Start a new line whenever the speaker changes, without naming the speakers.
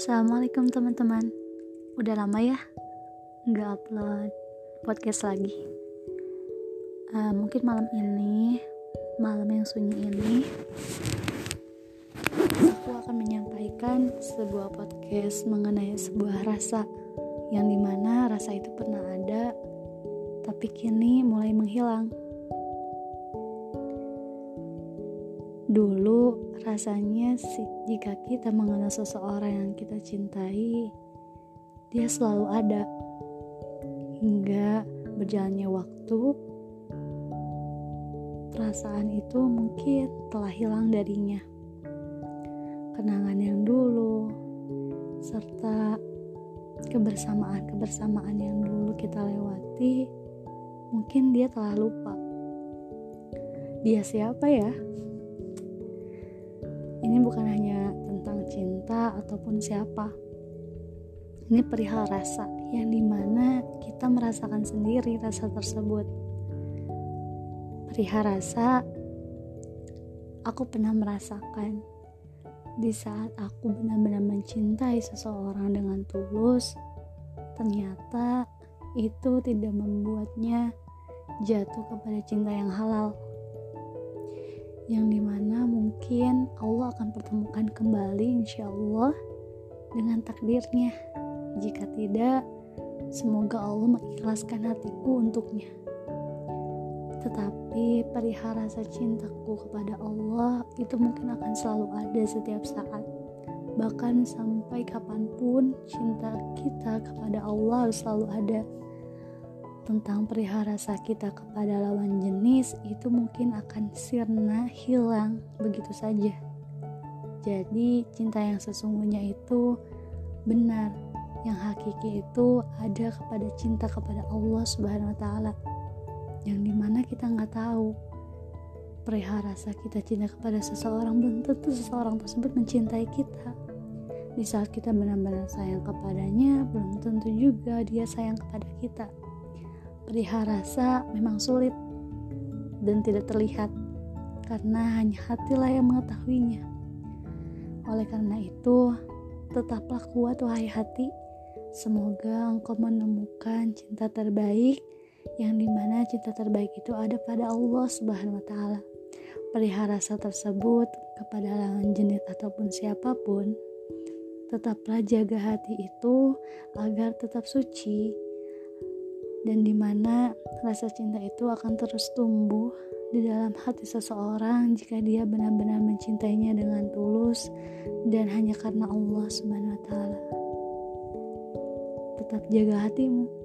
Assalamualaikum teman-teman. Udah lama ya nggak upload podcast lagi. Uh, Mungkin malam ini Malam yang sunyi ini Aku akan menyampaikan sebuah podcast mengenai sebuah rasa Yang di mana rasa itu pernah ada Tapi kini mulai menghilang Dulu rasanya sih jika kita mengenal seseorang yang kita cintai, dia selalu ada. Hingga berjalannya waktu, perasaan itu mungkin telah hilang darinya. Kenangan yang dulu, serta kebersamaan-kebersamaan yang dulu kita lewati, mungkin dia telah lupa. Dia siapa ya? Ini bukan hanya tentang cinta ataupun siapa. Ini perihal rasa yang di mana kita merasakan sendiri rasa tersebut. Perihal rasa aku pernah merasakan di saat aku benar-benar mencintai seseorang dengan tulus ternyata itu tidak membuatnya jatuh kepada cinta yang halal. Yang di mana mungkin Allah akan pertemukan kembali insya Allah dengan takdirnya. Jika tidak semoga Allah mengikhlaskan hatiku untuknya. Tetapi perihal rasa cintaku kepada Allah itu mungkin akan selalu ada setiap saat. Bahkan sampai kapan pun cinta kita kepada Allah selalu ada tentang perihal rasa kita kepada lawan jenis itu mungkin akan sirna hilang begitu saja. Jadi cinta yang sesungguhnya itu benar, yang hakiki itu ada kepada cinta kepada Allah Subhanahu wa taala. Yang di mana kita nggak tahu perihal rasa kita cinta kepada seseorang belum tentu seseorang tersebut mencintai kita. Di saat kita benar-benar sayang kepadanya, belum tentu juga dia sayang kepada kita perihal rasa memang sulit dan tidak terlihat karena hanya hatilah yang mengetahuinya. Oleh karena itu, tetaplah kuat wahai hati. Semoga engkau menemukan cinta terbaik yang di mana cinta terbaik itu ada pada Allah Subhanahu wa taala. Perihal rasa tersebut kepada lawan jenis ataupun siapa pun, tetaplah jaga hati itu agar tetap suci dan di mana rasa cinta itu akan terus tumbuh di dalam hati seseorang jika dia benar-benar mencintainya dengan tulus dan hanya karena Allah Subhanahu wa taala. Tetap jaga hatimu.